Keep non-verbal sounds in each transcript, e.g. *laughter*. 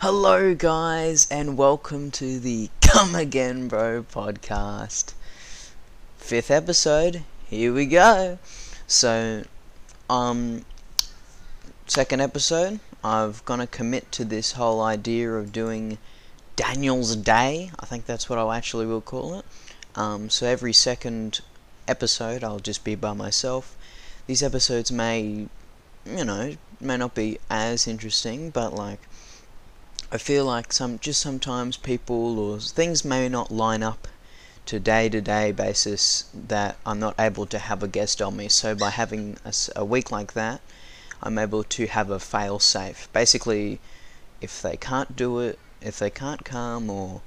Hello, guys, and welcome to the Come Again Bro podcast. Fifth episode, here we go. So, um, second episode, I've gonna commit to this whole idea of doing Daniel's Day. I think that's what I actually will call it. Um, so every second episode, I'll just be by myself. These episodes may, you know, may not be as interesting, but like I feel like some just sometimes people or things may not line up to day to day basis that I'm not able to have a guest on me. So by having a, a week like that, I'm able to have a fail safe. Basically, if they can't do it, if they can't come, or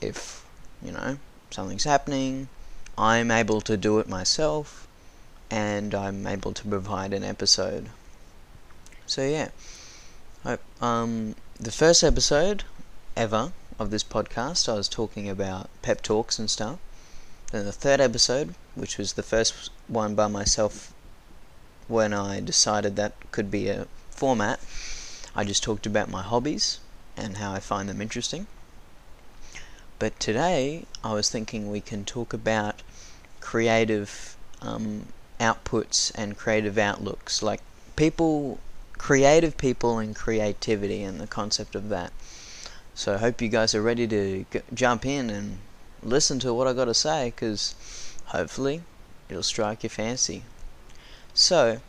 if you know something's happening, I'm able to do it myself, and I'm able to provide an episode. So yeah, I, um, the first episode ever of this podcast, I was talking about pep talks and stuff. Then the third episode, which was the first one by myself when I decided that could be a format, I just talked about my hobbies and how I find them interesting. But today, I was thinking we can talk about creative um, outputs and creative outlooks. Like, people creative people and creativity and the concept of that. So I hope you guys are ready to g- jump in and listen to what I got to say because hopefully it'll strike your fancy. So,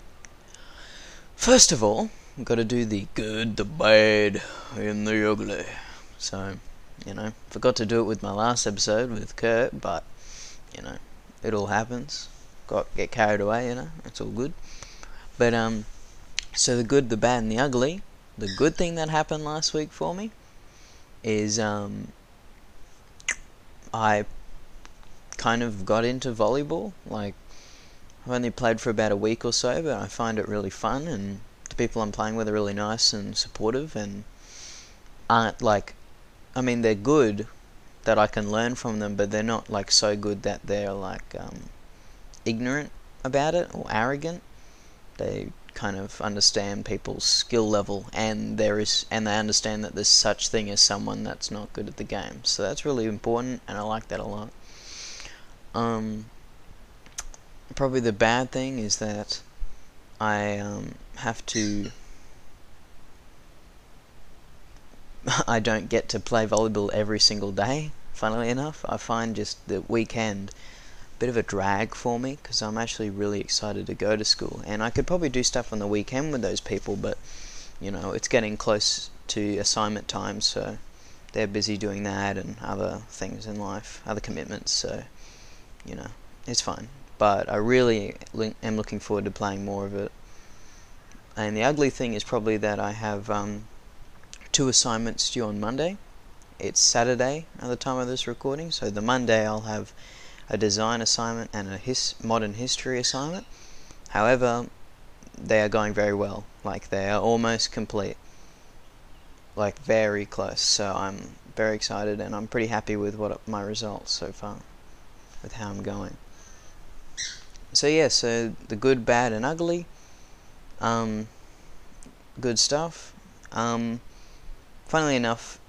first of all, I've got to do the good, the bad, and the ugly. So, you know, forgot to do it with my last episode with Kurt, but, you know, it all happens. Got get carried away, you know, it's all good. But, um, so the good, the bad, and the ugly. The good thing that happened last week for me is um, I kind of got into volleyball. Like I've only played for about a week or so, but I find it really fun, and the people I'm playing with are really nice and supportive, and aren't like, I mean, they're good that I can learn from them, but they're not like so good that they're like um, ignorant about it or arrogant. They kind of understand people's skill level and there is and they understand that there's such thing as someone that's not good at the game. So that's really important and I like that a lot. Um, probably the bad thing is that I um, have to *laughs* I don't get to play volleyball every single day. Funnily enough, I find just the weekend bit of a drag for me because I'm actually really excited to go to school. And I could probably do stuff on the weekend with those people, but you know, it's getting close to assignment time, so they're busy doing that and other things in life, other commitments, so you know, it's fine. But I really am looking forward to playing more of it. And the ugly thing is probably that I have um, two assignments due on Monday. It's Saturday at the time of this recording, so the Monday I'll have a design assignment and a his modern history assignment. However, they are going very well. Like they are almost complete. Like very close. So I'm very excited and I'm pretty happy with what my results so far with how I'm going. So yeah, so the good, bad and ugly um good stuff. Um funnily enough,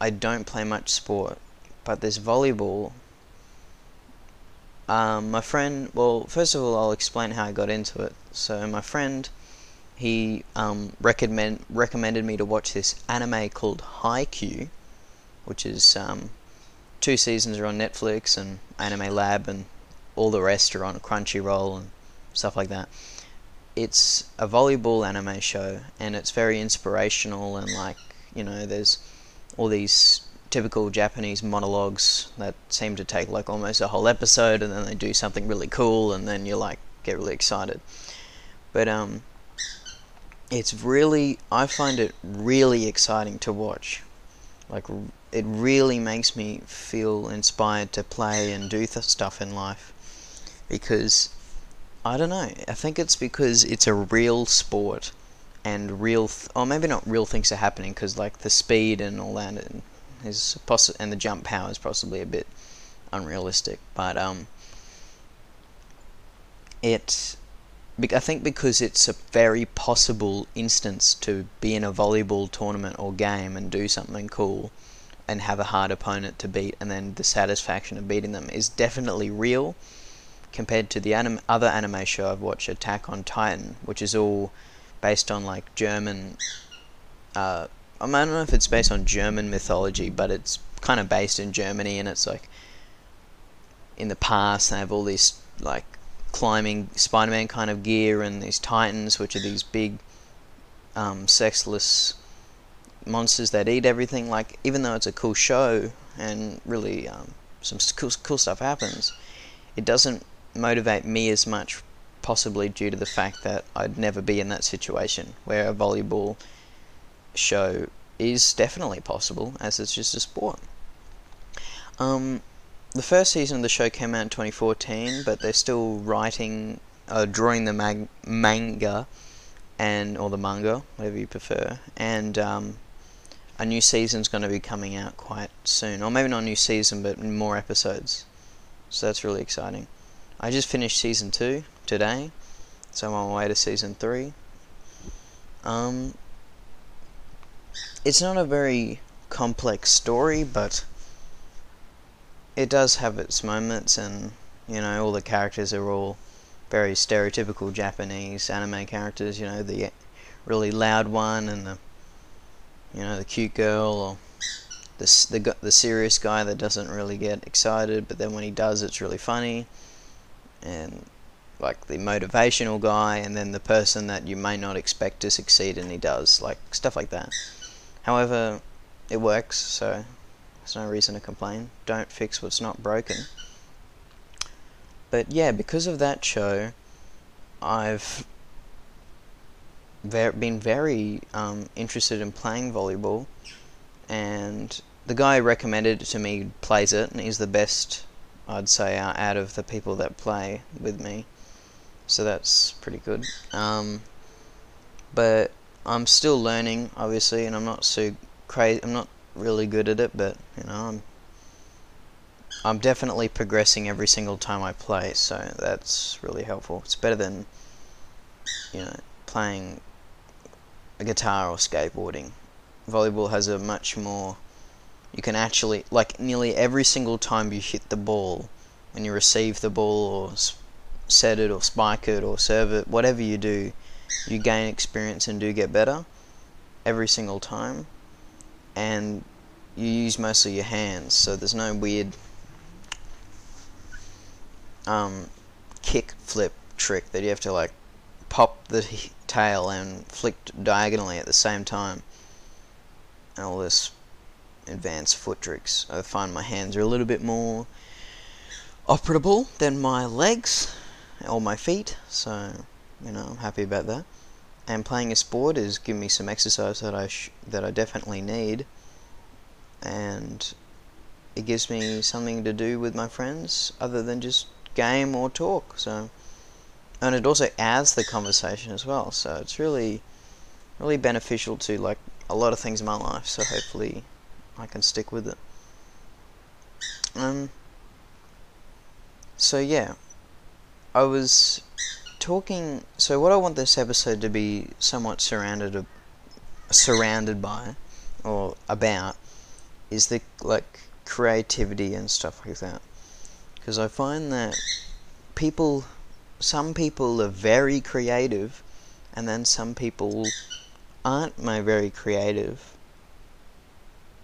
I don't play much sport, but this volleyball um, my friend, well, first of all, I'll explain how I got into it. So, my friend, he um, recommend, recommended me to watch this anime called Haikyuu, which is um, two seasons are on Netflix and Anime Lab, and all the rest are on Crunchyroll and stuff like that. It's a volleyball anime show, and it's very inspirational, and like, you know, there's all these typical Japanese monologues that seem to take like almost a whole episode and then they do something really cool and then you like get really excited. But um it's really I find it really exciting to watch. Like it really makes me feel inspired to play and do th- stuff in life because I don't know. I think it's because it's a real sport and real, th- or maybe not real things are happening because like the speed and all that and is possi- and the jump power is possibly a bit unrealistic, but um, it I think because it's a very possible instance to be in a volleyball tournament or game and do something cool and have a hard opponent to beat and then the satisfaction of beating them is definitely real compared to the anim- other anime show I've watched Attack on Titan which is all based on like German uh, I don't know if it's based on German mythology but it's kind of based in Germany and it's like in the past they have all these like climbing Spider-Man kind of gear and these Titans, which are these big, um, sexless monsters that eat everything. Like even though it's a cool show and really um, some cool cool stuff happens, it doesn't motivate me as much. Possibly due to the fact that I'd never be in that situation where a volleyball show is definitely possible, as it's just a sport. Um, the first season of the show came out in 2014, but they're still writing, uh, drawing the mag- manga, and or the manga, whatever you prefer, and um, a new season's going to be coming out quite soon, or maybe not a new season, but more episodes. So that's really exciting. I just finished season two today, so I'm on my way to season three. Um, it's not a very complex story, but it does have its moments, and you know all the characters are all very stereotypical Japanese anime characters. You know the really loud one and the you know the cute girl or the the the serious guy that doesn't really get excited, but then when he does, it's really funny, and like the motivational guy, and then the person that you may not expect to succeed and he does, like stuff like that. However, it works, so there's no reason to complain. Don't fix what's not broken. But yeah, because of that show, I've ver- been very um, interested in playing volleyball, and the guy recommended it to me plays it, and he's the best, I'd say, out of the people that play with me. So that's pretty good. Um, but I'm still learning, obviously, and I'm not so crazy. I'm not really good at it, but you know, I'm I'm definitely progressing every single time I play, so that's really helpful. It's better than you know playing a guitar or skateboarding. Volleyball has a much more you can actually like nearly every single time you hit the ball when you receive the ball or set it or spike it or serve it whatever you do you gain experience and do get better every single time and you use mostly your hands, so there's no weird um, kick flip trick that you have to like pop the tail and flick diagonally at the same time. And all this advanced foot tricks. I find my hands are a little bit more operable than my legs or my feet, so you know I'm happy about that and playing a sport is giving me some exercise that I that I definitely need, and it gives me something to do with my friends other than just game or talk. So, and it also adds the conversation as well. So it's really, really beneficial to like a lot of things in my life. So hopefully, I can stick with it. Um. So yeah, I was talking. So what I want this episode to be somewhat surrounded surrounded by, or about, is the like creativity and stuff like that. Because I find that people, some people are very creative, and then some people aren't my very creative,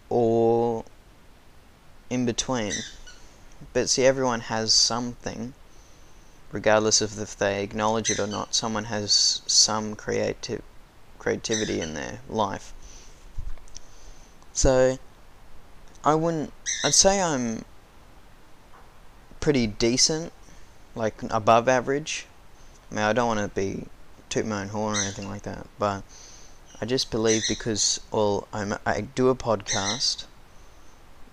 or in between. But see, everyone has something regardless of if they acknowledge it or not, someone has some creative creativity in their life. So I wouldn't I'd say I'm pretty decent, like above average. I mean I don't want to be toot my own horn or anything like that, but I just believe because well I'm, I do a podcast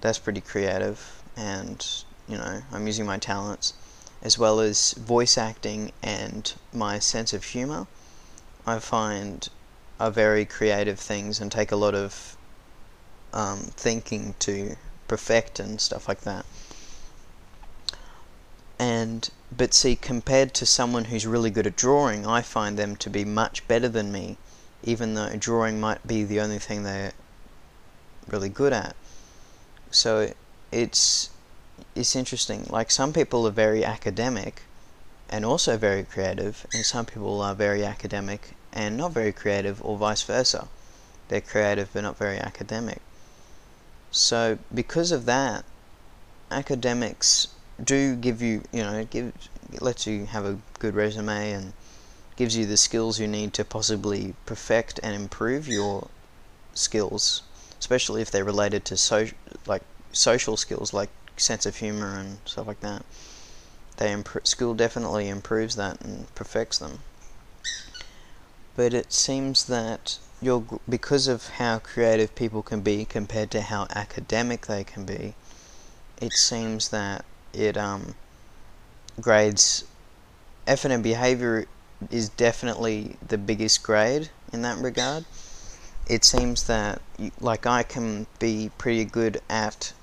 that's pretty creative and you know I'm using my talents as well as voice acting and my sense of humor, I find are very creative things and take a lot of um, thinking to perfect and stuff like that. and but see compared to someone who's really good at drawing I find them to be much better than me even though drawing might be the only thing they're really good at so it's it's interesting like some people are very academic and also very creative and some people are very academic and not very creative or vice versa. They're creative but not very academic. So because of that academics do give you, you know, give lets you have a good resume and gives you the skills you need to possibly perfect and improve your skills, especially if they're related to so like social skills like sense of humor and stuff like that. They school definitely improves that and perfects them. But it seems that you're because of how creative people can be compared to how academic they can be, it seems that it um, grades effort and behavior is definitely the biggest grade in that regard. It seems that like I can be pretty good at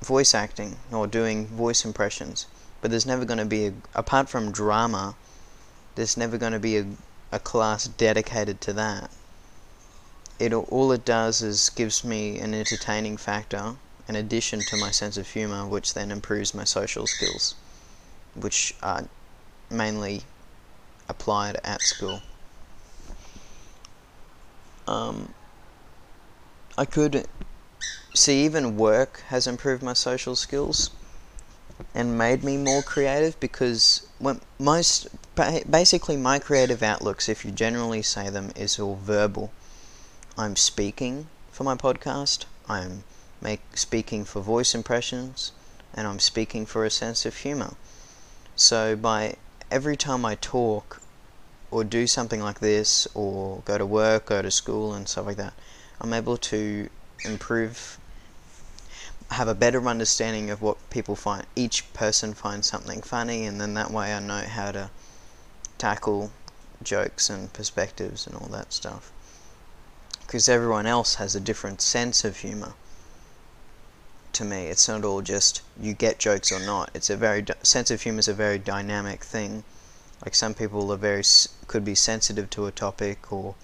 voice acting or doing voice impressions, but there's never going to be a, apart from drama, there's never going to be a, a class dedicated to that. It all it does is gives me an entertaining factor in addition to my sense of humour, which then improves my social skills, which are mainly applied at school. Um, I could see even work has improved my social skills and made me more creative because when most basically my creative outlooks if you generally say them is all verbal i'm speaking for my podcast i'm make speaking for voice impressions, and I'm speaking for a sense of humor. So by every time I talk or do something like this or go to work, go to school and stuff like that, I'm able to improve have a better understanding of what people find each person finds something funny and then that way I know how to tackle jokes and perspectives and all that stuff because everyone else has a different sense of humor to me. It's not all just you get jokes or not. It's a very sense of humor is a very dynamic thing. Like some people are very could be sensitive to a topic, or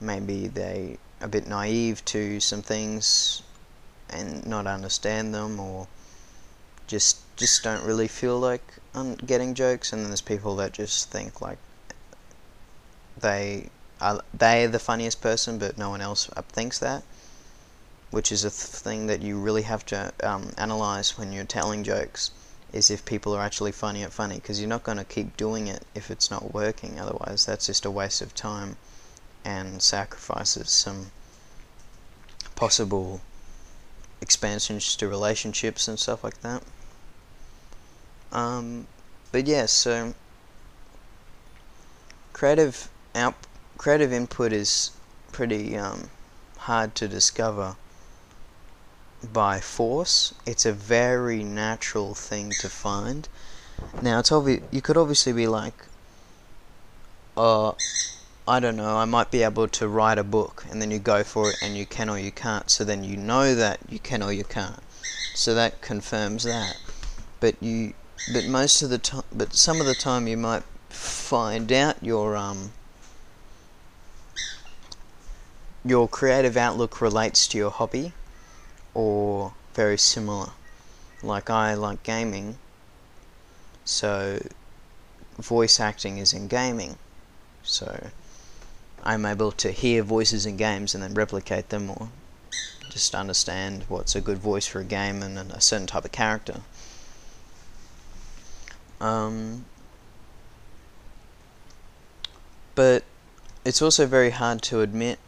maybe they a bit naive to some things and not understand them, or just just don't really feel like getting jokes. And then there's people that just think like they are they the funniest person, but no one else thinks that which is a thing that you really have to um, analyze when you're telling jokes, is if people are actually finding it funny, because you're not going to keep doing it if it's not working. Otherwise, that's just a waste of time and sacrifices some possible expansions to relationships and stuff like that. Um, but yeah, so creative out creative input is pretty um, hard to discover by force. It's a very natural thing to find. Now, it's obvious you could obviously be like, uh, I don't know, I might be able to write a book, and then you go for it, and you can or you can't. So then you know that you can or you can't. So that confirms that. But you, but most of the time, but some of the time you might find out your um your creative outlook relates to your hobby or very similar. Like I like gaming, so voice acting is in gaming. So I'm able to hear voices in games and then replicate them or just understand what's a good voice for a game and a certain type of character. Um, but it's also very hard to admit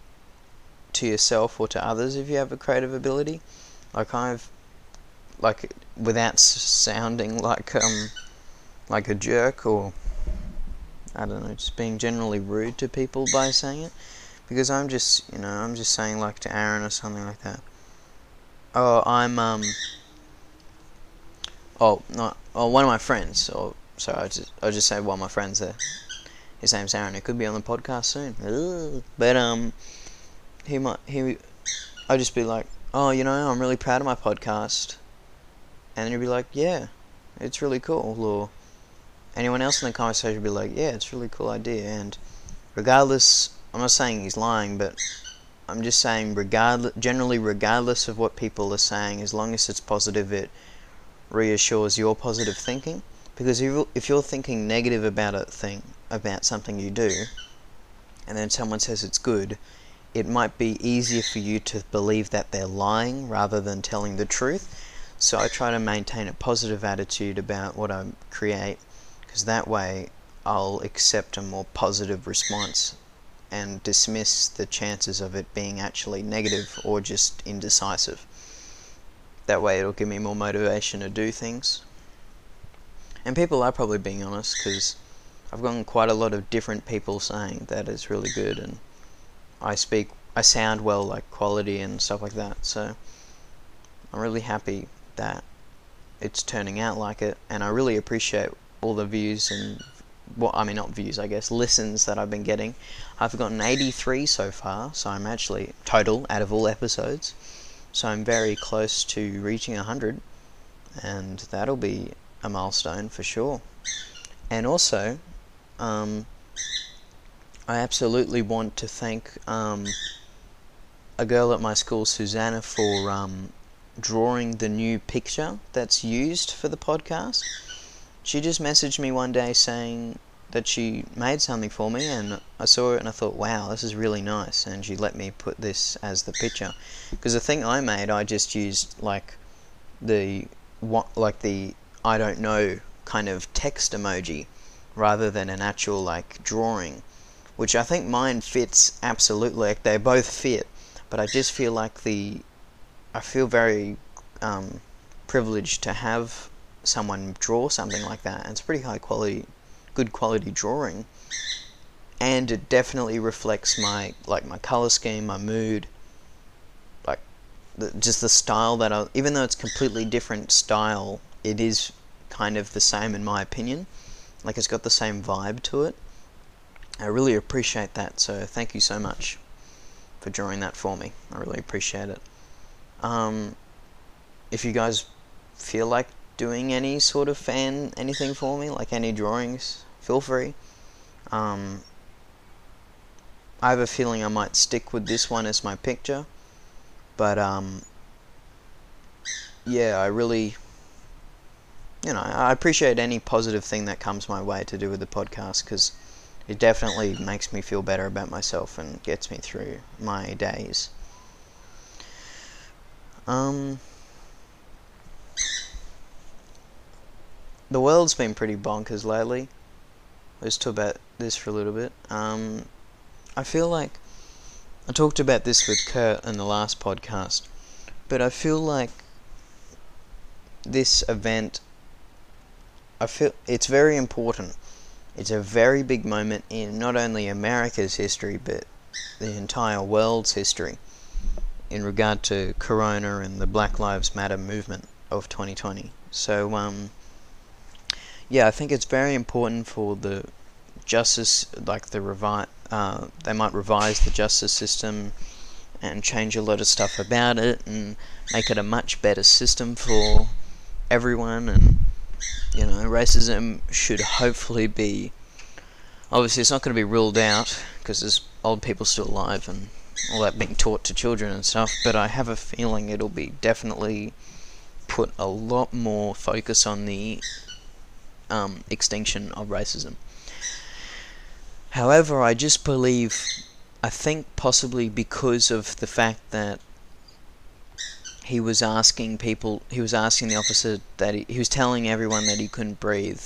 to yourself or to others if you have a creative ability. Like I've, like without sounding like um, like a jerk or I don't know, just being generally rude to people by saying it, because I'm just you know I'm just saying like to Aaron or something like that. Oh, I'm um. Oh, not oh one of my friends. Or sorry, I just I just say one of my friends there. His name's Aaron. It could be on the podcast soon. But um he might he I'd just be like, oh, you know, I'm really proud of my podcast, and you'd be like, yeah, it's really cool, or anyone else in the conversation would be like, yeah, it's a really cool idea. And regardless, I'm not saying he's lying, but I'm just saying, regardless, generally, regardless of what people are saying, as long as it's positive, it reassures your positive thinking. Because if you're thinking negative about a thing, about something you do, and then someone says it's good, it might be easier for you to believe that they're lying rather than telling the truth. So I try to maintain a positive attitude about what I create, because that way I'll accept a more positive response and dismiss the chances of it being actually negative or just indecisive. That way it'll give me more motivation to do things. And people are probably being honest because I've gotten quite a lot of different people saying that it's really good and I speak, I sound well, like quality and stuff like that. So I'm really happy that it's turning out like it, and I really appreciate all the views and well, I mean not views, I guess listens that I've been getting. I've gotten 83 so far, so I'm actually total out of all episodes. So I'm very close to reaching 100, and that'll be a milestone for sure. And also, um, I absolutely want to thank um, a girl at my school, Susanna, for um, drawing the new picture that's used for the podcast. She just messaged me one day saying that she made something for me, and I saw it and I thought, wow, this is really nice. And she let me put this as the picture because the thing I made, I just used like the what like the I don't know kind of text emoji rather than an actual like drawing, which I think mine fits absolutely. Like they both fit, but I just feel like the I feel very um, privileged to have someone draw something like that. And it's pretty high quality, good quality drawing, and it definitely reflects my like my color scheme, my mood, like the, just the style that I. Even though it's completely different style, it is kind of the same in my opinion. Like it's got the same vibe to it. I really appreciate that. So thank you so much for drawing that for me. I really appreciate it. Um, if you guys feel like doing any sort of fan anything for me, like any drawings, feel free. Um, I have a feeling I might stick with this one as my picture, but um, yeah, I really, you know, I appreciate any positive thing that comes my way to do with the podcast because it definitely makes me feel better about myself and gets me through my days. Um, the world's been pretty bonkers lately. Let's talk about this for a little bit. Um, I feel like I talked about this with Kurt in the last podcast, but I feel like this event, I feel it's very important. It's a very big moment in not only America's history, but the entire world's history in regard to Corona and the Black Lives Matter movement of 2020. So, um, yeah, I think it's very important for the justice, like the revi- uh, they might revise the justice system and change a lot of stuff about it and make it a much better system for everyone. And you know, racism should hopefully be. Obviously, it's not going to be ruled out because there's old people still alive and all that being taught to children and stuff, but I have a feeling it'll be definitely put a lot more focus on the um, extinction of racism. However, I just believe, I think possibly because of the fact that he was asking people, he was asking the officer that he, he was telling everyone that he couldn't breathe,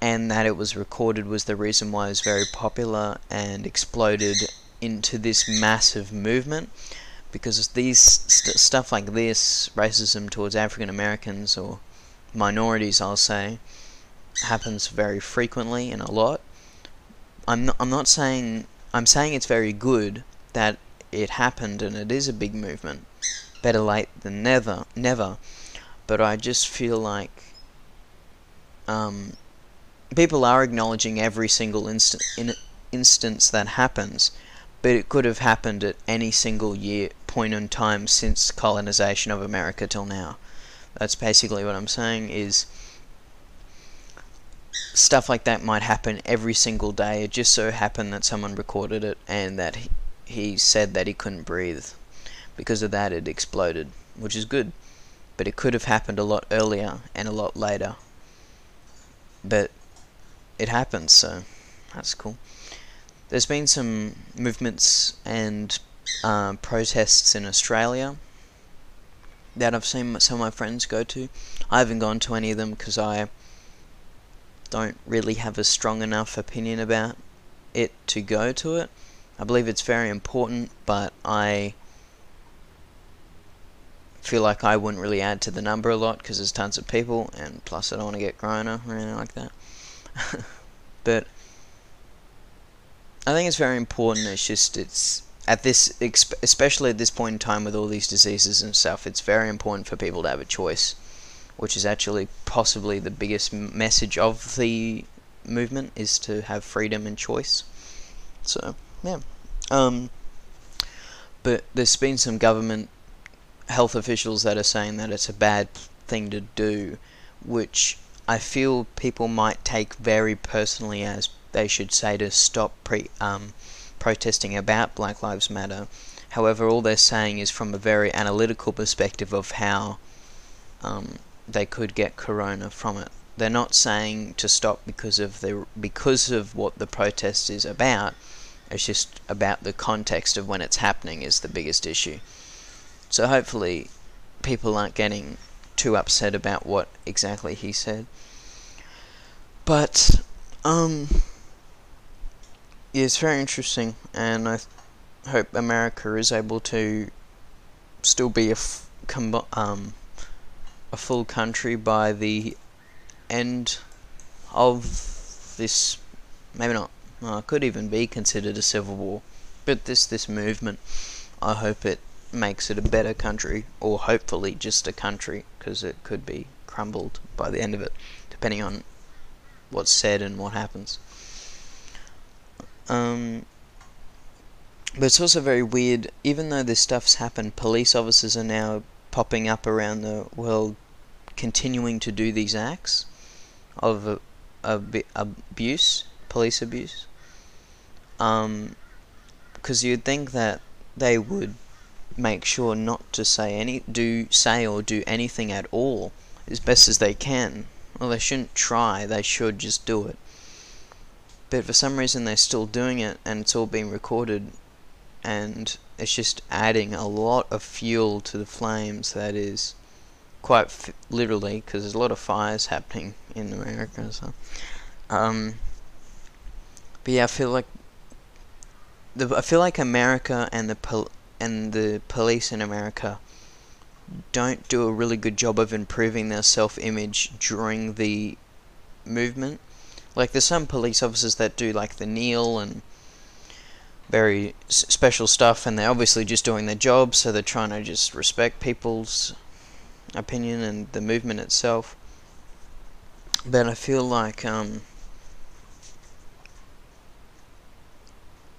and that it was recorded was the reason why it was very popular and exploded into this massive movement because these st- stuff like this, racism towards African Americans or minorities, I'll say, happens very frequently and a lot. I'm not, I'm not saying I'm saying it's very good that it happened and it is a big movement. Better late than never, never. But I just feel like um, people are acknowledging every single instant in, instance that happens but it could have happened at any single year point in time since colonization of America till now. That's basically what I'm saying is stuff like that might happen every single day. It just so happened that someone recorded it and that he, said that he couldn't breathe. Because of that, it exploded, which is good. But it could have happened a lot earlier and a lot later. But it happened, so that's cool. There's been some movements and uh, protests in Australia that I've seen some of my friends go to. I haven't gone to any of them because I don't really have a strong enough opinion about it to go to it. I believe it's very important, but I feel like I wouldn't really add to the number a lot because there's tons of people, and plus I don't want to get corona or anything like that. *laughs* but I think it's very important. It's just it's at this, especially at this point in time with all these diseases and stuff, it's very important for people to have a choice, which is actually possibly the biggest message of the movement is to have freedom and choice. So yeah, um, but there's been some government health officials that are saying that it's a bad thing to do, which I feel people might take very personally as they should say to stop pre um, protesting about Black Lives Matter. However, all they're saying is from a very analytical perspective of how um, they could get corona from it. They're not saying to stop because of the because of what the protest is about. It's just about the context of when it's happening is the biggest issue. So hopefully, people aren't getting too upset about what exactly he said. But um, it's very interesting, and I hope America is able to still be a um, a full country by the end of this. Maybe not. Well, could even be considered a civil war, but this this movement, I hope it makes it a better country, or hopefully just a country, because it could be crumbled by the end of it, depending on what's said and what happens. Um, but it's also very weird, even though this stuff's happened, police officers are now popping up around the world continuing to do these acts of abuse, police abuse. Um, because you'd think that they would make sure not to say any, do say or do anything at all as best as they can. Well, they shouldn't try. They should just do it but for some reason they're still doing it and it's all being recorded and it's just adding a lot of fuel to the flames that is quite f- literally because there's a lot of fires happening in America so um but yeah I feel like the I feel like America and the pol- and the police in America don't do a really good job of improving their self-image during the movement like there's some police officers that do like the kneel and very special stuff, and they're obviously just doing their job, so they're trying to just respect people's opinion and the movement itself. But I feel like um,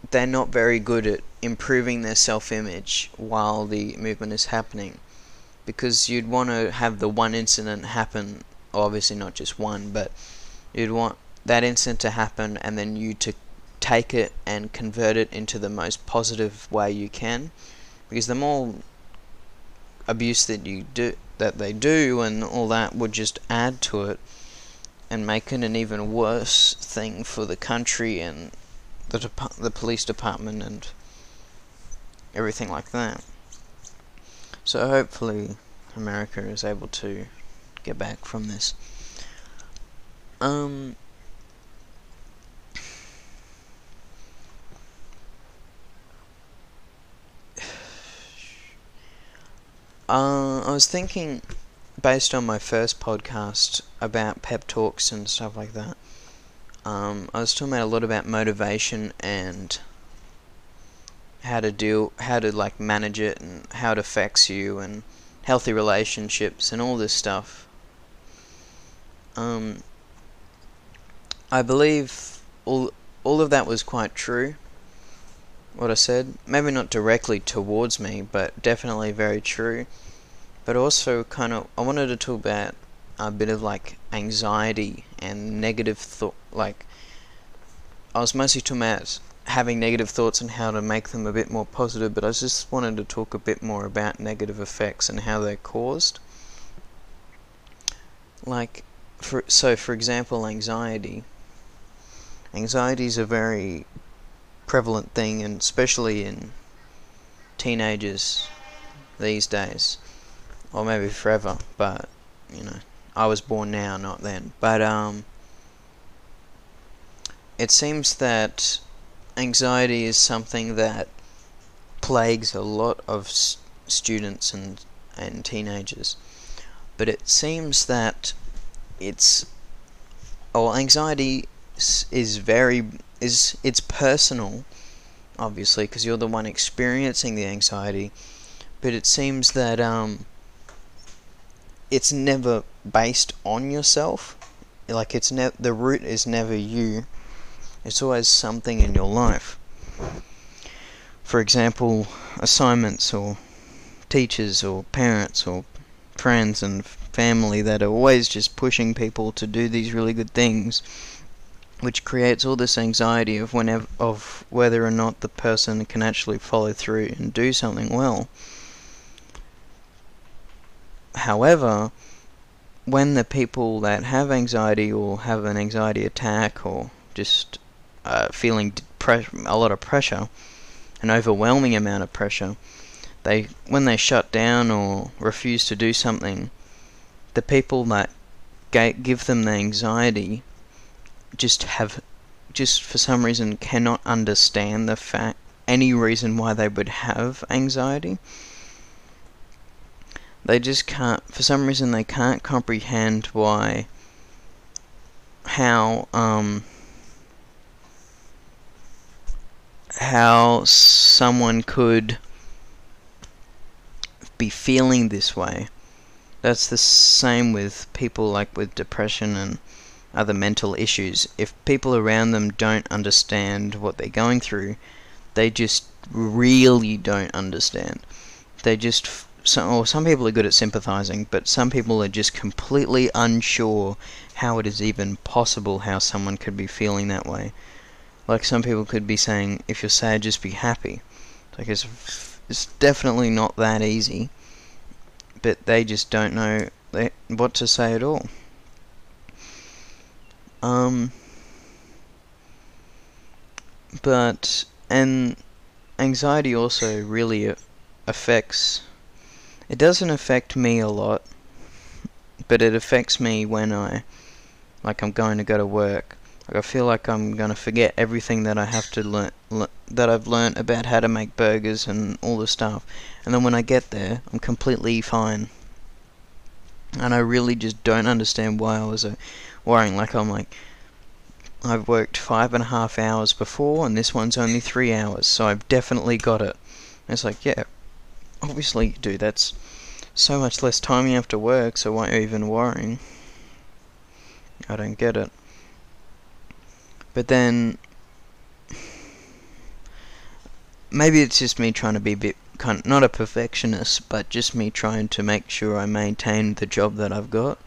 they're not very good at improving their self-image while the movement is happening, because you'd want to have the one incident happen, obviously not just one, but you'd want that incident to happen and then you to take it and convert it into the most positive way you can because the more abuse that you do that they do and all that would just add to it and make it an even worse thing for the country and the the police department and everything like that. So hopefully America is able to get back from this. Um Uh, I was thinking, based on my first podcast about pep talks and stuff like that. Um, I was talking a lot about motivation and how to deal, how to like manage it, and how it affects you, and healthy relationships, and all this stuff. Um, I believe all all of that was quite true what I said. Maybe not directly towards me, but definitely very true. But also, kind of, I wanted to talk about a bit of like anxiety and negative thought. Like I was mostly talking about having negative thoughts and how to make them a bit more positive, but I just wanted to talk a bit more about negative effects and how they're caused. Like, for so for example, anxiety. Anxiety is a very prevalent thing, and especially in teenagers these days, or maybe forever. But you know, I was born now, not then. But um, it seems that anxiety is something that plagues a lot of students and and teenagers. But it seems that it's well, anxiety is very is it's personal, obviously, because you're the one experiencing the anxiety. But it seems that um, it's never based on yourself. Like it's ne- the root is never you. It's always something in your life. For example, assignments or teachers or parents or friends and family that are always just pushing people to do these really good things which creates all this anxiety of whenever of whether or not the person can actually follow through and do something well. However, when the people that have anxiety or have an anxiety attack or just uh, feeling a lot of pressure, an overwhelming amount of pressure, they when they shut down or refuse to do something, the people that give them the anxiety just have just for some reason cannot understand the fact any reason why they would have anxiety. They just can't for some reason they can't comprehend why how um how someone could be feeling this way. That's the same with people like with depression and other mental issues. If people around them don't understand what they're going through, they just really don't understand. They just some, or some people are good at sympathizing, but some people are just completely unsure how it is even possible how someone could be feeling that way. Like some people could be saying, if you're sad, just be happy. Like it's, it's definitely not that easy. But they just don't know what to say at all. Um, but and anxiety also really affects. It doesn't affect me a lot, but it affects me when I, like, I'm going to go to work like I feel like I'm gonna forget everything that I have to learn le- that I've learned about how to make burgers and all the stuff, and then when I get there, I'm completely fine. And I really just don't understand why I was uh, worrying. Like I'm like, I've worked five and a half hours before, and this one's only three hours, so I've definitely got it. And it's like, yeah, obviously you do. That's so much less time you have to work, so why are you even worrying? I don't get it. But then maybe it's just me trying to be a bit kind of, not a perfectionist, but just me trying to make sure I maintain the job that I've got.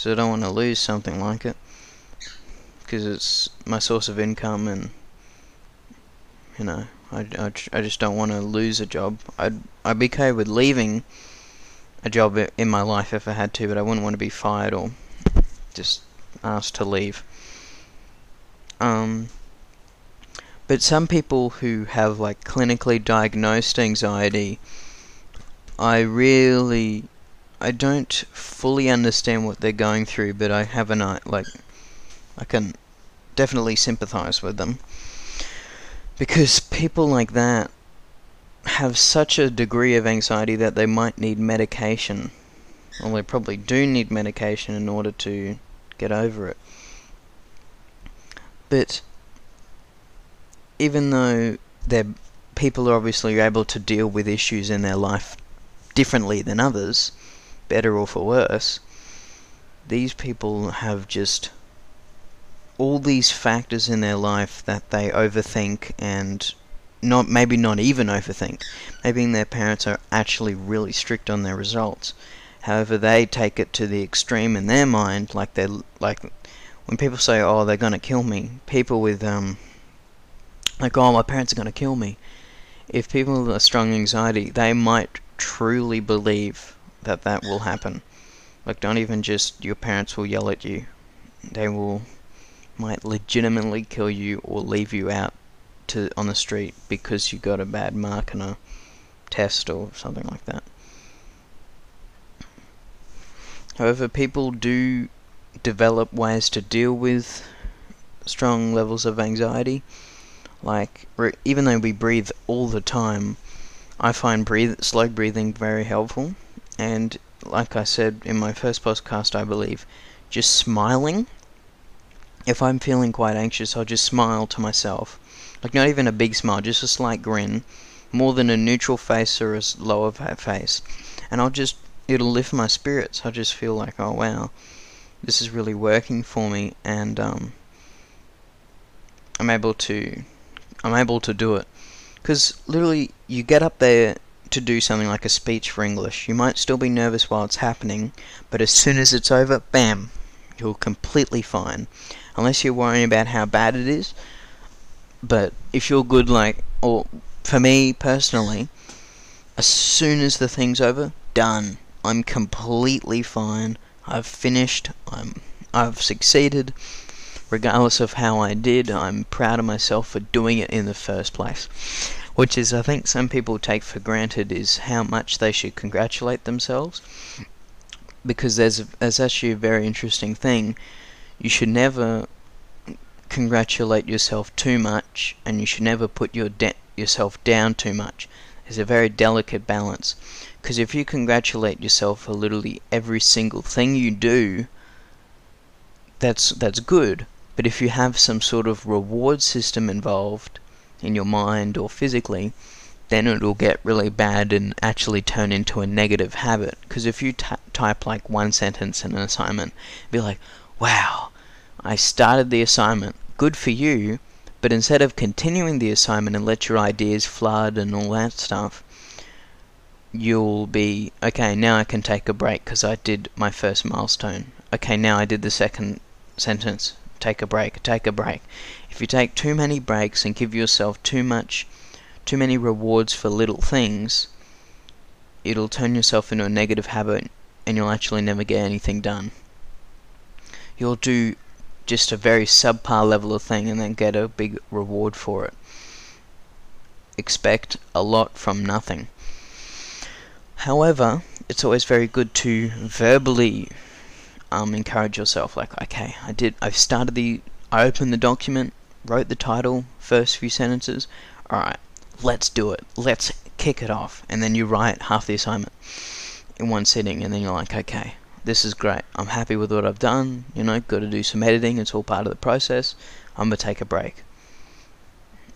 So I don't want to lose something like it because it's my source of income and you know I, I, I just don't want to lose a job. I'd I'd be okay with leaving a job in my life if I had to, but I wouldn't want to be fired or just asked to leave. Um, but some people who have like clinically diagnosed anxiety, I really, I don't fully understand what they're going through, but I have an uh, like, I can definitely sympathize with them because people like that have such a degree of anxiety that they might need medication. Well, they probably do need medication in order to get over it. But even though they people are obviously able to deal with issues in their life differently than others, better or for worse, these people have just all these factors in their life that they overthink and not maybe not even overthink. Maybe their parents are actually really strict on their results However, they take it to the extreme in their mind, like they like when people say, "Oh, they're gonna kill me," people with um, like, "Oh, my parents are gonna kill me." If people with a strong anxiety, they might truly believe that that will happen. Like, don't even just your parents will yell at you; they will might legitimately kill you or leave you out to on the street because you got a bad mark in a test or something like that. However, people do develop ways to deal with strong levels of anxiety. Like, even though we breathe all the time, I find breathe, slow breathing very helpful. And like I said in my first podcast, I believe, just smiling. If I'm feeling quite anxious, I'll just smile to myself. Like, not even a big smile, just a slight grin. More than a neutral face or a lower face. And I'll just, it'll lift my spirits. I'll just feel like, oh wow, this is really working for me and um, I'm able to I'm able to do it because literally you get up there to do something like a speech for English you might still be nervous while it's happening but as soon as it's over bam you're completely fine unless you're worrying about how bad it is but if you're good like or for me personally as soon as the thing's over done I'm completely fine I've finished. I'm I've succeeded. Regardless of how I did, I'm proud of myself for doing it in the first place. Which is, I think, some people take for granted is how much they should congratulate themselves. Because there's, there's actually a very interesting thing. You should never congratulate yourself too much, and you should never put your de- yourself down too much. There's a very delicate balance. Because if you congratulate yourself for literally every single thing you do, that's that's good. But if you have some sort of reward system involved in your mind or physically, then it'll get really bad and actually turn into a negative habit. Because if you type like one sentence in an assignment, be like, wow, I started the assignment, good for you, but instead of continuing the assignment and let your ideas flood and all that stuff, you'll be okay now I can take a break because I did my first milestone. Okay now I did the second sentence take a break take a break. If you take too many breaks and give yourself too much too many rewards for little things it'll turn yourself into a negative habit and you'll actually never get anything done. You'll do just a very subpar level of thing and then get a big reward for it. Expect a lot from nothing. However, it's always very good to verbally um, encourage yourself. Like, okay, I did. I've started the. I opened the document, wrote the title, first few sentences. All right, let's do it. Let's kick it off. And then you write half the assignment in one sitting, and then you're like, okay, this is great. I'm happy with what I've done. You know, got to do some editing. It's all part of the process. I'm gonna take a break.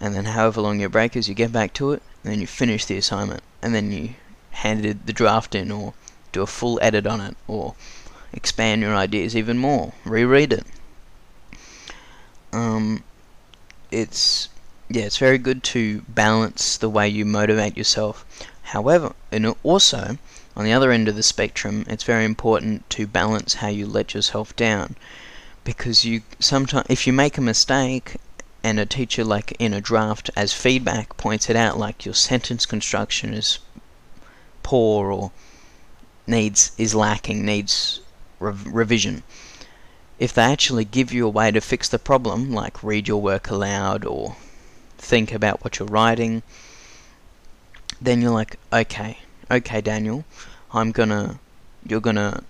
And then, however long your break is, you get back to it, and then you finish the assignment, and then you handed the draft in or do a full edit on it or expand your ideas even more, reread it. Um, it's yeah, it's very good to balance the way you motivate yourself. However, and also on the other end of the spectrum, it's very important to balance how you let yourself down because you sometimes if you make a mistake and a teacher like in a draft as feedback points it out like your sentence construction is poor or needs is lacking, needs rev revision. If they actually give you a way to fix the problem, like read your work aloud or think about what you're writing, then you're like, okay, okay, Daniel, I'm gonna, you're gonna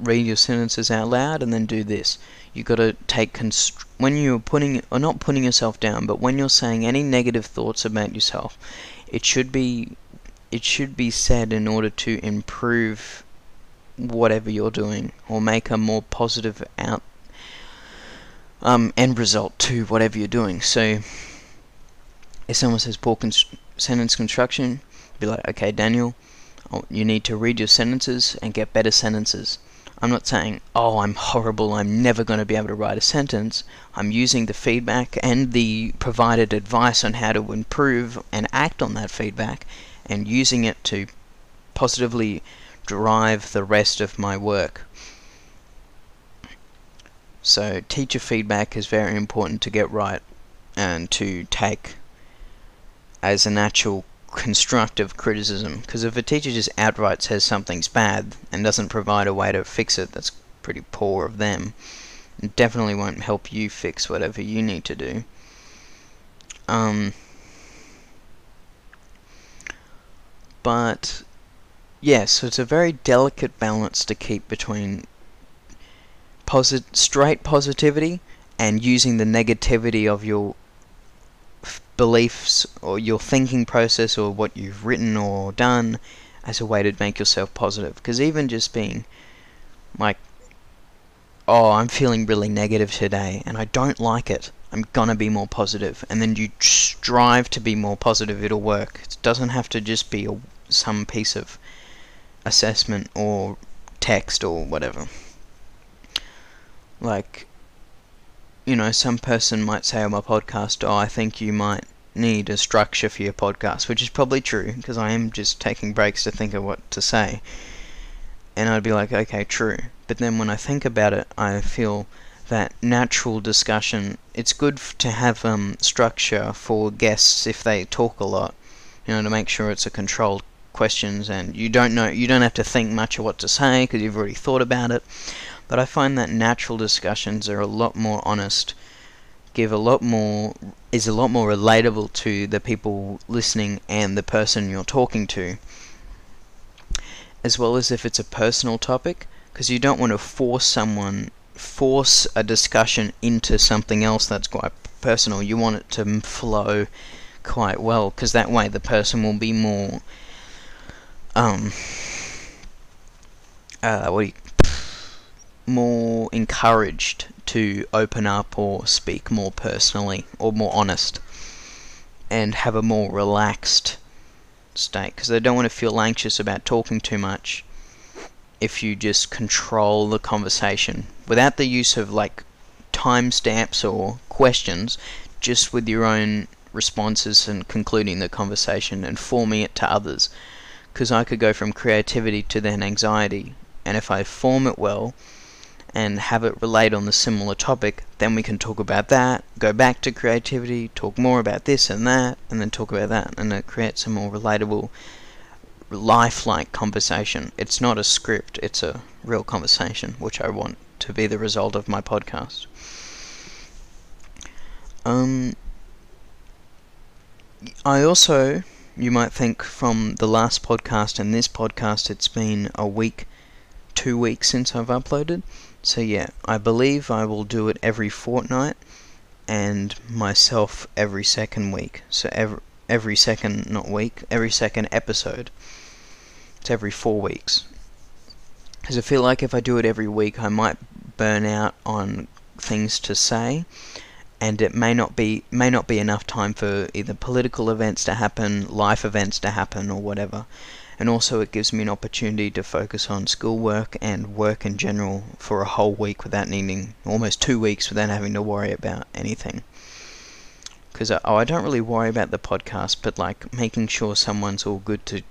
read your sentences out loud and then do this. You've got to take when you're putting or not putting yourself down, but when you're saying any negative thoughts about yourself, it should be it should be said in order to improve whatever you're doing or make a more positive out um, end result to whatever you're doing. So if someone says poor con- sentence construction, be like, okay, Daniel, oh, you need to read your sentences and get better sentences. I'm not saying, oh, I'm horrible, I'm never going to be able to write a sentence. I'm using the feedback and the provided advice on how to improve and act on that feedback and using it to positively drive the rest of my work. So teacher feedback is very important to get right and to take as an actual constructive criticism. Because if a teacher just outright says something's bad and doesn't provide a way to fix it, that's pretty poor of them. It definitely won't help you fix whatever you need to do. Um, but yeah, so it's a very delicate balance to keep between posit- straight positivity and using the negativity of your beliefs or your thinking process or what you've written or done as a way to make yourself positive. Because even just being like, oh, I'm feeling really negative today and I don't like it, I'm gonna be more positive. positive, and then you strive to be more positive, it'll work. It doesn't have to just be a, some piece of assessment or text or whatever. Like, you know, some person might say on my podcast, oh, I think you might need a structure for your podcast, which is probably true, because I am just taking breaks to think of what to say. And I'd be like, okay, true. But then when I think about it, I feel that natural discussion, it's good to have um, structure for guests if they talk a lot, you know, to make sure it's a controlled questions and you don't know you don't have to think much of what to say because you've already thought about it but I find that natural discussions are a lot more honest, give a lot more is a lot more relatable to the people listening and the person you're talking to. As well as if it's a personal topic, because you don't want to force someone force a discussion into something else that's quite personal. You want it to flow quite well, because that way the person will be more um uh, what you more encouraged to open up or speak more personally or more honest and have a more relaxed state? Because they don't want to feel anxious about talking too much if you just control the conversation without the use of like timestamps or questions just with your own responses and concluding the conversation and forming it to others because I could go from creativity to then anxiety and if I form it well and have it relate on the similar topic, then we can talk about that, go back to creativity, talk more about this and that, and then talk about that, and it creates a more relatable, lifelike conversation. It's not a script, it's a real conversation, which I want to be the result of my podcast. Um, I also, you might think from the last podcast and this podcast, it's been a week, two weeks since I've uploaded. So yeah, I believe I will do it every fortnight and myself every second week. So every every second not week, every second episode. It's every 4 weeks. Cuz I feel like if I do it every week, I might burn out on things to say and it may not be may not be enough time for either political events to happen, life events to happen or whatever and also it gives me an opportunity to focus on schoolwork and work in general for a whole week without needing almost two weeks without having to worry about anything. Because oh, I don't really worry about the podcast, but like making sure someone's all good to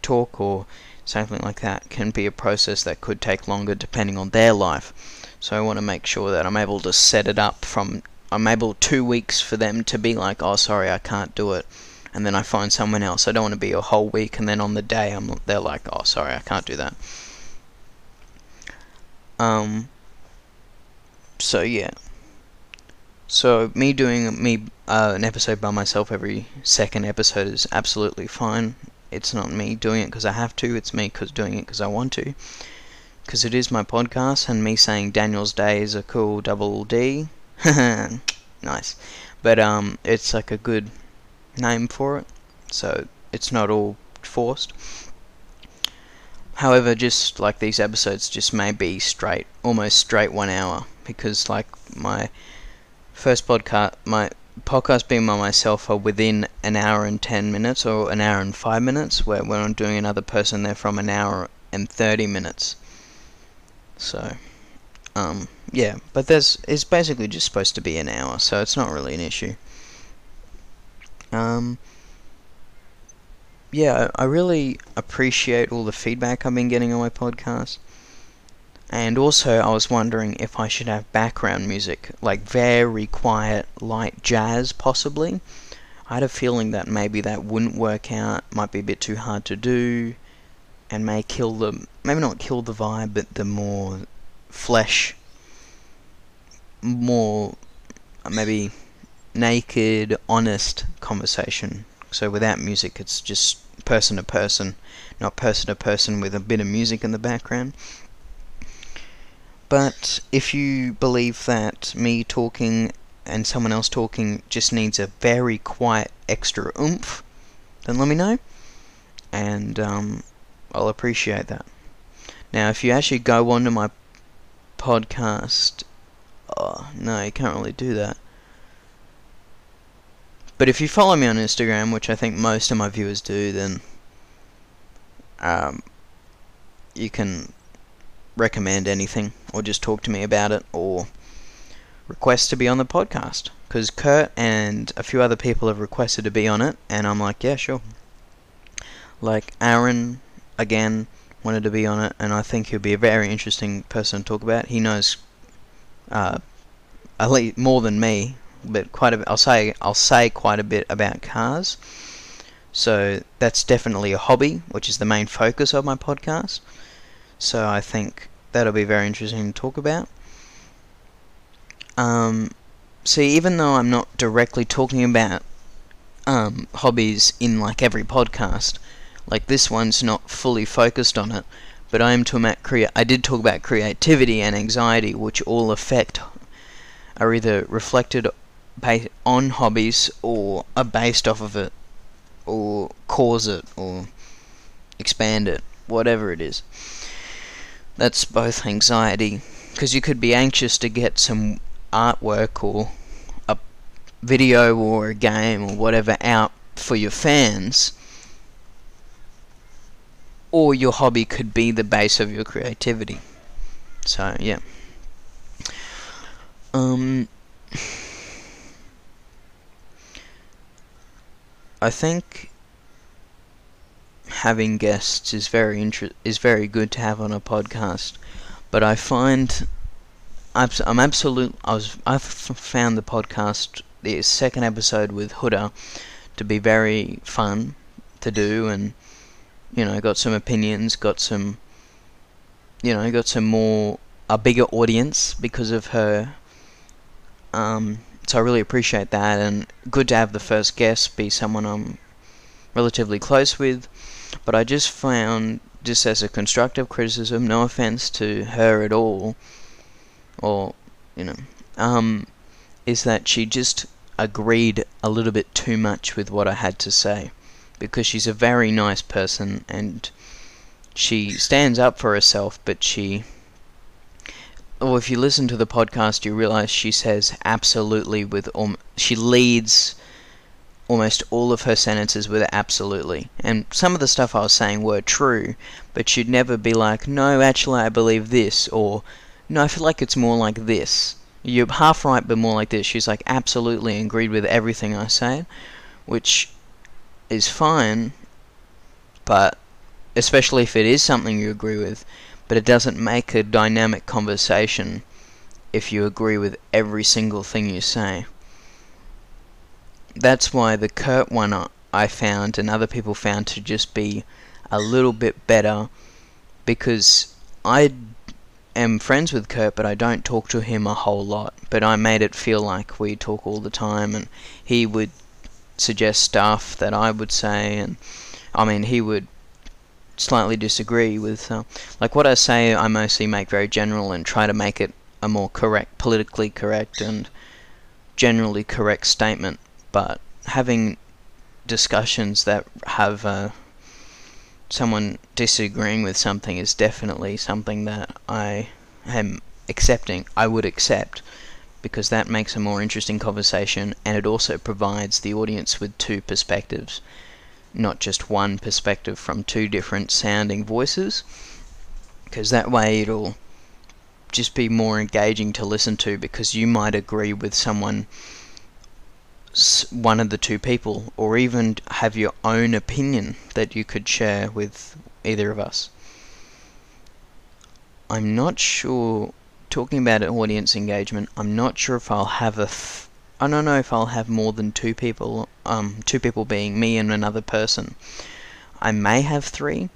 talk or something like that can be a process that could take longer depending on their life. So I want to make sure that I'm able to set it up from I'm able two weeks for them to be like, oh sorry I can't do it and then I find someone else. I don't want to be a whole week and then on the day I'm they're like, "Oh, sorry, I can't do that." Um so yeah. So me doing me uh, an episode by myself every second episode is absolutely fine. It's not me doing it because I have to. It's me cause doing it because I want to. Because it is my podcast, and me saying Daniel's Day is a cool double D. *laughs* nice, but um, it's like a good name for it, so it's not all forced. However, just like these episodes, just may be straight, almost straight one hour, because like my first podcast, my podcast being by myself are within an hour and 10 minutes or an hour and 5 minutes where when I'm doing another person they're from an hour and 30 minutes so um yeah but there's it's basically just supposed to be an hour so it's not really an issue um, yeah, I really appreciate all the feedback I've been getting on my podcast. And also, I was wondering if I should have background music, like very quiet, light jazz, possibly. I had a feeling that maybe that wouldn't work out, might be a bit too hard to do, and may kill the, maybe not kill the vibe, but the more flesh, more maybe naked, honest conversation. So without music, it's just person to person, not person to person with a bit of music in the background. But if you believe that me talking and someone else talking just needs a very quiet extra oomph, then let me know, and um, I'll appreciate that. Now, if you actually go onto my podcast, oh, no, you can't really do that. But if you follow me on Instagram, which I think most of my viewers do, then um, you can recommend anything or just talk to me about it or request to be on the podcast. Because Kurt and a few other people have requested to be on it, and I'm like, yeah, sure. Like Aaron, again, wanted to be on it, and I think he'll be a very interesting person to talk about. He knows uh, at least more than me but quite a bit. I'll say I'll say quite a bit about cars. So that's definitely a hobby, which is the main focus of my podcast. So I think that'll be very interesting to talk about. Um, see, even though I'm not directly talking about um, hobbies in like every podcast, like this one's not fully focused on it, but I am talking about crea- I did talk about creativity and anxiety, which all affect are either reflected on hobbies or are based off of it or cause it or expand it, whatever it is. That's both anxiety because you could be anxious to get some artwork or a video or a game or whatever out for your fans or your hobby could be the base of your creativity. So, yeah. Um I think having guests is very inter- is very good to have on a podcast, but I find I'm absolute. I was I've found the podcast the second episode with Huda to be very fun to do, and you know got some opinions, got some you know got some more a bigger audience because of her um, so I really appreciate that, and good to have the first guest be someone I'm relatively close with. But I just found, just as a constructive criticism, no offense to her at all, or you know, um, is that she just agreed a little bit too much with what I had to say, because she's a very nice person and she stands up for herself, but she or if you listen to the podcast, you realize she says absolutely with um, she leads almost all of her sentences with absolutely. And some of the stuff I was saying were true, but she'd never be like, no, actually, I believe this, or no, I feel like it's more like this. You're half right, but more like this. She's like, absolutely agreed with everything I say, which is fine, but especially if it is something you agree with but it doesn't make a dynamic conversation if you agree with every single thing you say. That's why the Kurt one I found and other people found to just be a little bit better because I am friends with Kurt, but I don't talk to him a whole lot. But I made it feel like we talk all the time, and he would suggest stuff that I would say, and I mean, he would slightly disagree with. Uh, like what I say, I mostly make very general and try to make it a more correct, politically correct and generally correct statement. But having discussions that have uh, someone disagreeing with something is definitely something that I am accepting. I would accept because that makes a more interesting conversation and it also provides the audience with two perspectives not just one perspective from two different sounding voices, because that way it'll just be more engaging to listen to because you might agree with someone one of the two people, or even have your own opinion that you could share with either of us. I'm not sure, talking about audience engagement, I'm not sure if I'll have a. F- I don't know if I'll have more than two people, um, two people being me and another person. I may have three,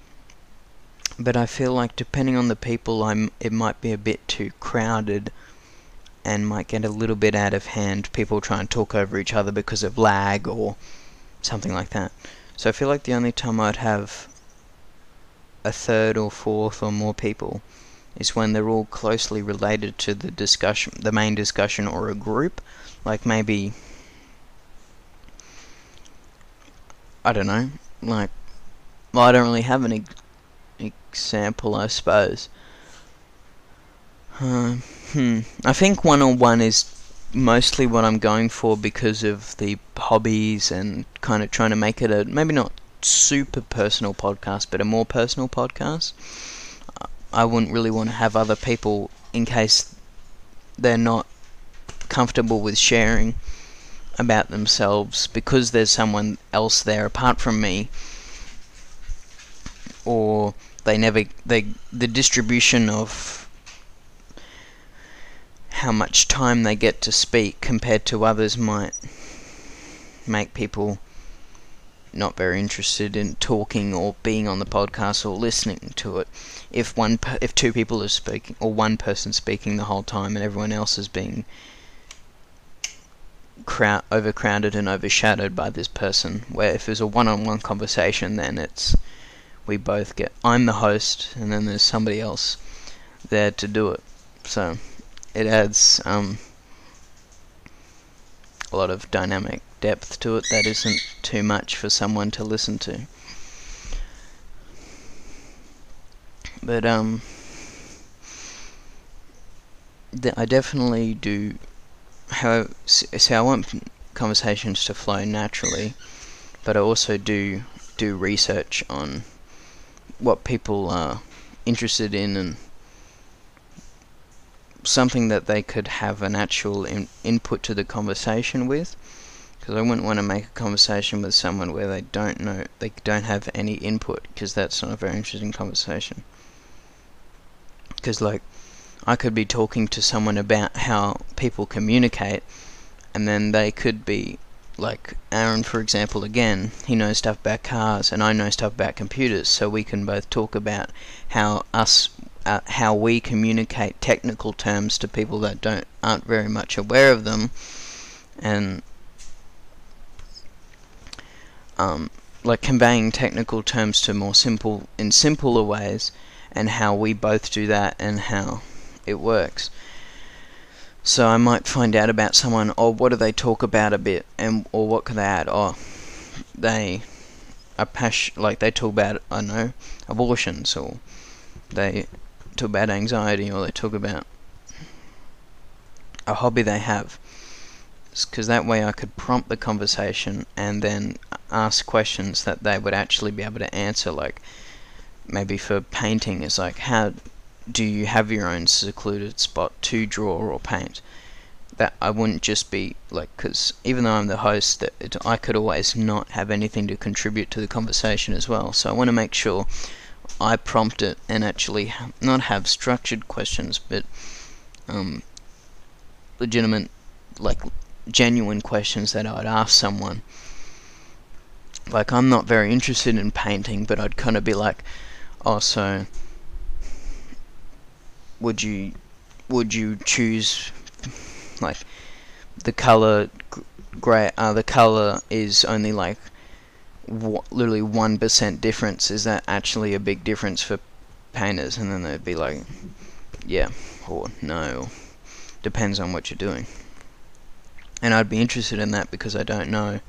but I feel like depending on the people, I'm it might be a bit too crowded and might get a little bit out of hand. People try and talk over each other because of lag or something like that. So I feel like the only time I'd have a third or fourth or more people is when they're all closely related to the discussion, the main discussion or a group. Like maybe, I don't know, like, well, I don't really have an example, I suppose. Uh, hmm. I think one on one is mostly what I'm going for because of the hobbies and kind of trying to make it a maybe not super personal podcast, but a more personal podcast. I wouldn't really want to have other people in case they're not comfortable with sharing about themselves because there's someone else there apart from me. Or they never they the distribution of how much time they get to speak compared to others might make people not very interested in talking or being on the podcast or listening to it. If one, if two people are speaking or one person speaking the whole time and everyone else is being crowd overcrowded and overshadowed by this person, where if it's a one-on-one conversation, then it's we both get. I'm the host, and then there's somebody else there to do it. So it adds um, a lot of dynamic depth to it that isn't too much for someone to listen to. But um, I definitely do. How so? I want conversations to flow naturally, but I also do do research on what people are interested in and something that they could have an actual in, input to the conversation with because I wouldn't want to make a conversation with someone where they don't know, they don't have any input, because that's not a very interesting conversation. Because, like, I could be talking to someone about how people communicate, and then they could be, like, Aaron, for example, again, he knows stuff about cars, and I know stuff about computers, so we can both talk about how us. Uh, how we communicate technical terms to people that don't aren't very much aware of them, and um, like conveying technical terms to more simple in simpler ways and how we both do that and how it works. So I might find out about someone, or oh, what do they talk about a bit, and or what can they add? Oh, they are passion like they talk about I know abortions, or they talk about anxiety, or they talk about a hobby they have because that way I could prompt the conversation and then ask questions that they would actually be able to answer. Like maybe for painting, it's like how do you have your own secluded spot to draw or paint? That I wouldn't just be like, because even though I'm the host, that it, I could always not have anything to contribute to the conversation as well. So I want to make sure I prompt it and actually not have structured questions, but um, legitimate, like genuine questions that I'd ask someone. Like, I'm not very interested in painting, but I'd kind of be like, oh, so would you would you choose like the color gray? Uh, the color is only like literally one percent difference. Is that actually a big difference for painters? And then they'd be like, yeah, or no. Depends on what you're doing and I'd be interested in that because I don't know.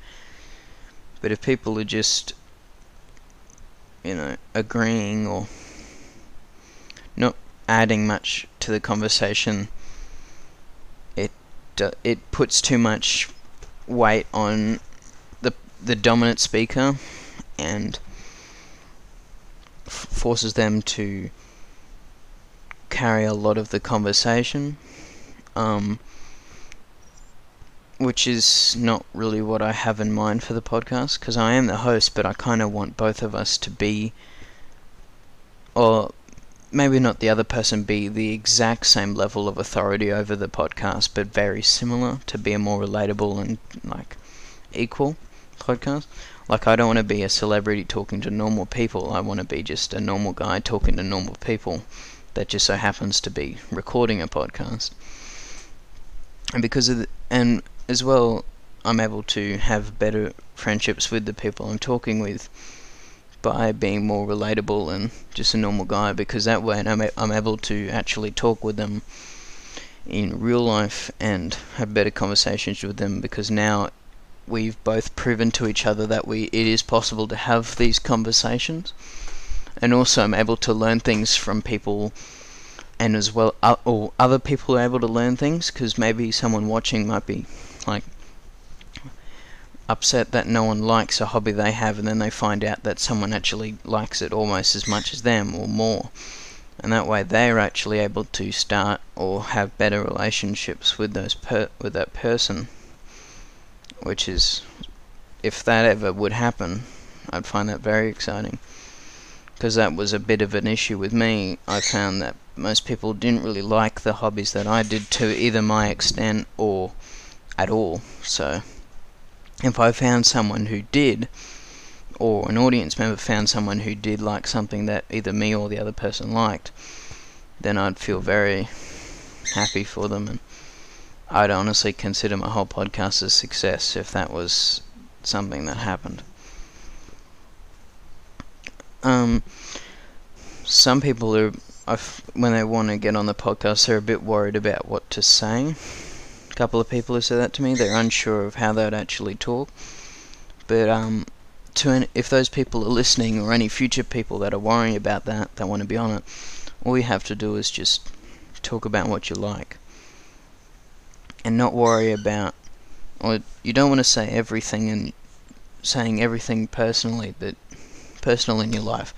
But if people are just, you know, agreeing or not adding much to the conversation, it uh, it puts too much weight on the the dominant speaker and forces them to carry a lot of the conversation. Um, which is not really what I have in mind for the podcast because I am the host, but I kind of want both of us to be, or maybe not the other person be the exact same level of authority over the podcast, but very similar to be a more relatable and like equal podcast. Like I don't want to be a celebrity talking to normal people. I want to be just a normal guy talking to normal people that just so happens to be recording a podcast. And because of the, and as well, I'm able to have better friendships with the people I'm talking with by being more relatable and just a normal guy because that way I'm, I'm able to actually talk with them in real life and have better conversations with them because now we've both proven to each other that we it is possible to have these conversations. And also I'm able to learn things from people and as well uh, or other people are able to learn things because maybe someone watching might be like upset that no one likes a hobby they have and then they find out that someone actually likes it almost as much as them or more. And that way they're actually able to start or have better relationships with those with that person which is if that ever would happen I'd find that very exciting. Because that was a bit of an issue with me. I found that most people didn't really like the hobbies that I did to either my extent or at all so if I found someone who did, or an audience member found someone who did like something that either me or the other person liked, then I'd feel very happy for them and I'd honestly consider my whole podcast a success if that was something that happened. Um, some people are, when they want to get on the podcast, they're a bit worried about what to say couple of people have said that to me. They're unsure of how they'd actually talk. But um, to any, if those people are listening, or any future people that are worrying about that, that want to be on it, all you have to do is just talk about what you like, and not worry about. Or you don't want to say everything and saying everything personally that personal in your life,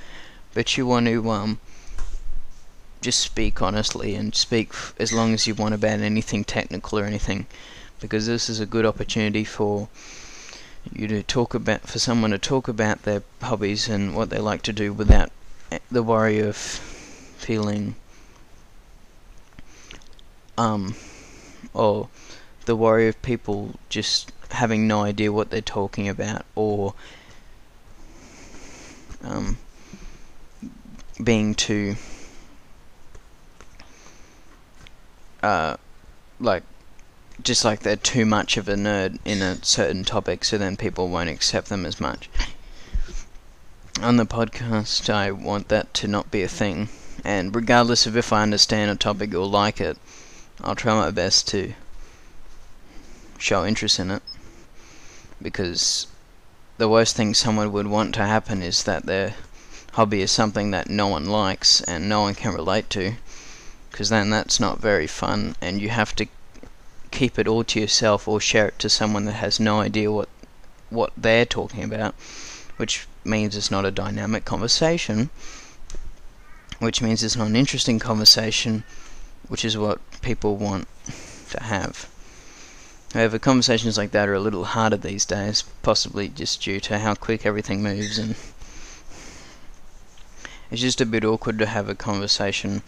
but you want to um just speak honestly and speak as long as you want about anything technical or anything because this is a good opportunity for you to talk about for someone to talk about their hobbies and what they like to do without the worry of feeling um or the worry of people just having no idea what they're talking about or um being too uh, like just like they're too much of a nerd in a certain topic, so then people won't accept them as much. On the podcast, I want that to not be a thing, and regardless of if I understand a topic or like it, I'll try my best to show interest in it. Because the worst thing someone would want to happen is that their hobby is something that no one likes and no one can relate to because then that's not very fun and you have to keep it all to yourself or share it to someone that has no idea what what they're talking about which means it's not a dynamic conversation which means it's not an interesting conversation which is what people want to have. However conversations like that are a little harder these days possibly just due to how quick everything moves and it's just a bit awkward to have a conversation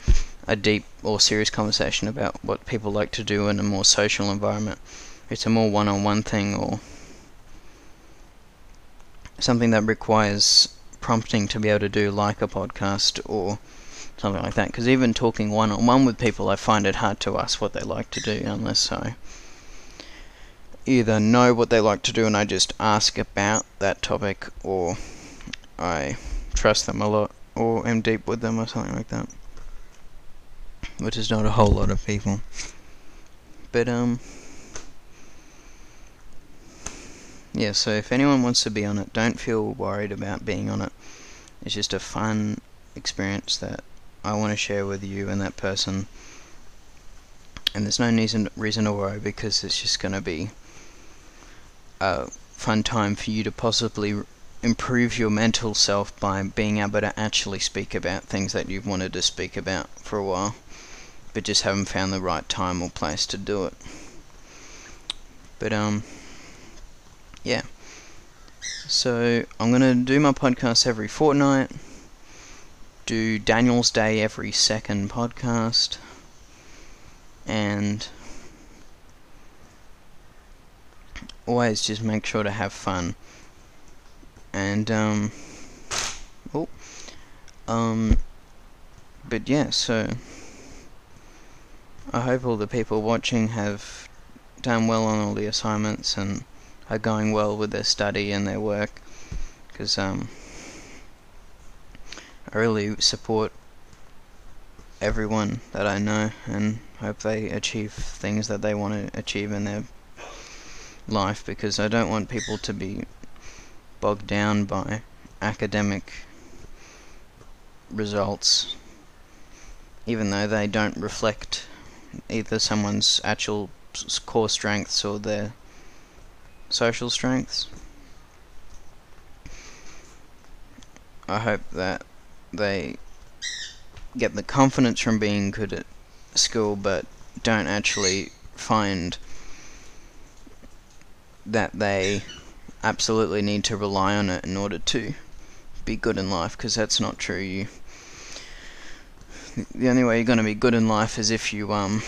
a deep or serious conversation about what people like to do in a more social environment. It's a more one on one thing or something that requires prompting to be able to do, like a podcast or something like that. Because even talking one on one with people, I find it hard to ask what they like to do unless I either know what they like to do and I just ask about that topic or I trust them a lot or am deep with them or something like that which is not a whole lot of people. But, um, yeah, so if anyone wants to be on it, don't feel worried about being on it. It's just a fun experience that I want to share with you and that person. And there's no reason, reason to worry because it's just going to be a fun time for you to possibly improve your mental self by being able to actually speak about things that you've wanted to speak about for a while but just haven't found the right time or place to do it. But um, yeah. So I'm gonna do my podcast every fortnight. Do Daniel's Day every second podcast, and always just make sure to have fun. And um, oh, um, but yeah. So I hope all the people watching have done well on all the assignments and are going well with their study and their work because um, I really support everyone that I know and hope they achieve things that they want to achieve in their life because I don't want people to be bogged down by academic results even though they don't reflect either someone's actual core strengths or their social strengths. I hope that they get the confidence from being good at school but don't actually find that they absolutely need to rely on it in order to be good in life because that's not true you the only way you're going to be good in life is if you um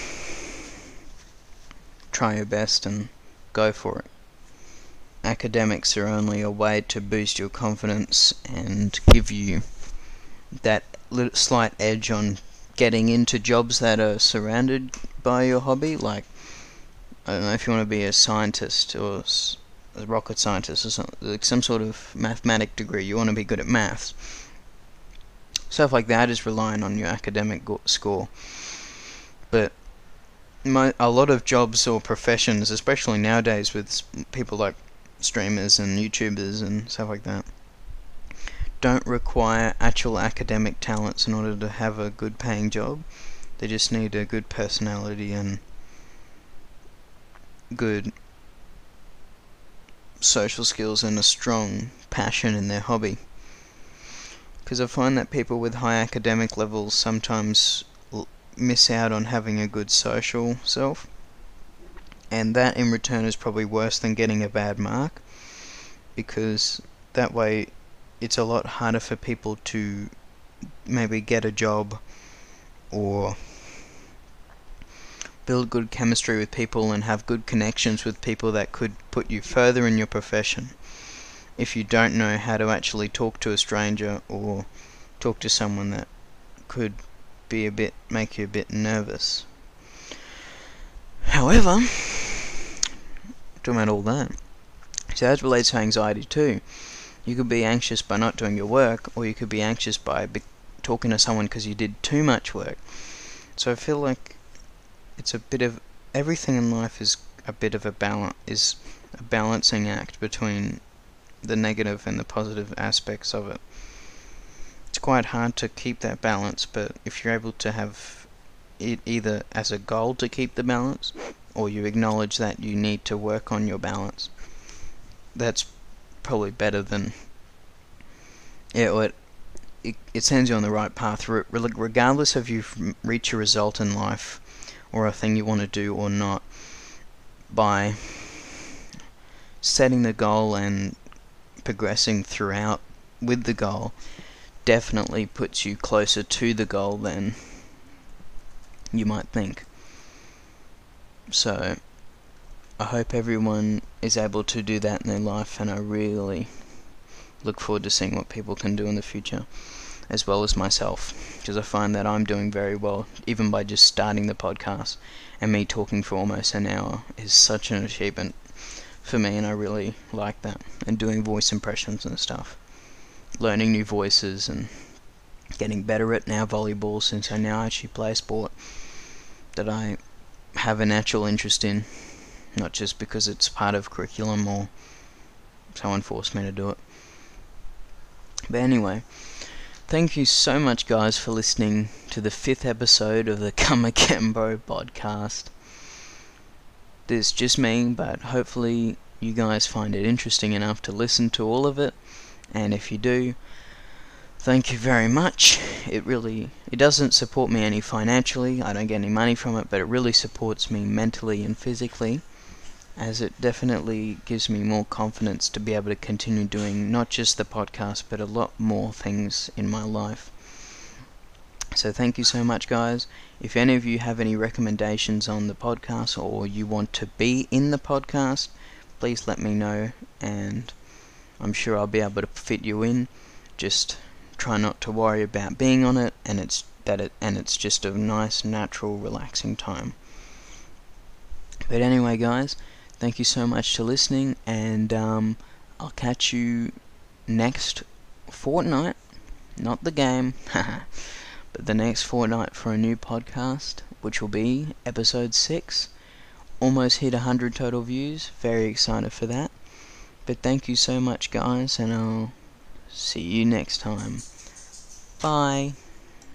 try your best and go for it. Academics are only a way to boost your confidence and give you that little slight edge on getting into jobs that are surrounded by your hobby. Like, I don't know if you want to be a scientist or a rocket scientist or something, like some sort of mathematic degree. You want to be good at maths. Stuff like that is relying on your academic score. But my, a lot of jobs or professions, especially nowadays with people like streamers and YouTubers and stuff like that, don't require actual academic talents in order to have a good paying job. They just need a good personality and good social skills and a strong passion in their hobby. Because I find that people with high academic levels sometimes miss out on having a good social self. And that in return is probably worse than getting a bad mark because that way it's a lot harder for people to maybe get a job or build good chemistry with people and have good connections with people that could put you further in your profession if you don't know how to actually talk to a stranger or talk to someone that could be a bit make you a bit nervous. However, talking about all that, so that relates to anxiety too. You could be anxious by not doing your work, or you could be anxious by be talking to someone because you did too much work. So I feel like it's a bit of everything in life is a bit of a balance is a balancing act between the negative and the positive aspects of it it's quite hard to keep that balance, but if you're able to have it either as a goal to keep the balance, or you acknowledge that you need to work on your balance, that's probably better than yeah. It, it, it sends you on the right path, regardless of you've reached a result in life or a thing you want to do or not. By setting the goal and progressing throughout with the goal, definitely puts you closer to the goal than you might think. So, I hope everyone is able to do that in their life, and I really look forward to seeing what people can do in the future, as well as myself, because I find that I'm doing very well, even by just starting the podcast, and me talking for almost an hour is such an achievement for me, and I really like that, and doing voice impressions and stuff learning new voices and getting better at now volleyball since I now actually play a sport that I have a natural interest in, not just because it's part of curriculum or someone forced me to do it. But anyway, thank you so much, guys, for listening to the fifth episode of the *laughs* Bro podcast. This is just me, but hopefully you guys find it interesting enough to listen to all of it. And if you do thank you very much. It really it doesn't support me any financially. I don't get any money from it but it really supports me mentally and physically as it definitely gives me more confidence to be able to continue doing not just the podcast but a lot more things in my life. So thank you so much, guys. If any of you have any recommendations on the podcast or you want to be in the podcast, please let me know and I'm sure I'll be able to fit you in. Just try not to worry about being on it and it's that it and it's just a nice natural relaxing time. But anyway, guys, thank you so much for listening and um, I'll catch you next fortnight, not the game. *laughs* the next fortnight for a new podcast, which will be episode 6. Almost hit 100 total views. Very excited for that. But thank you so much, guys, and I'll see you next time. Bye.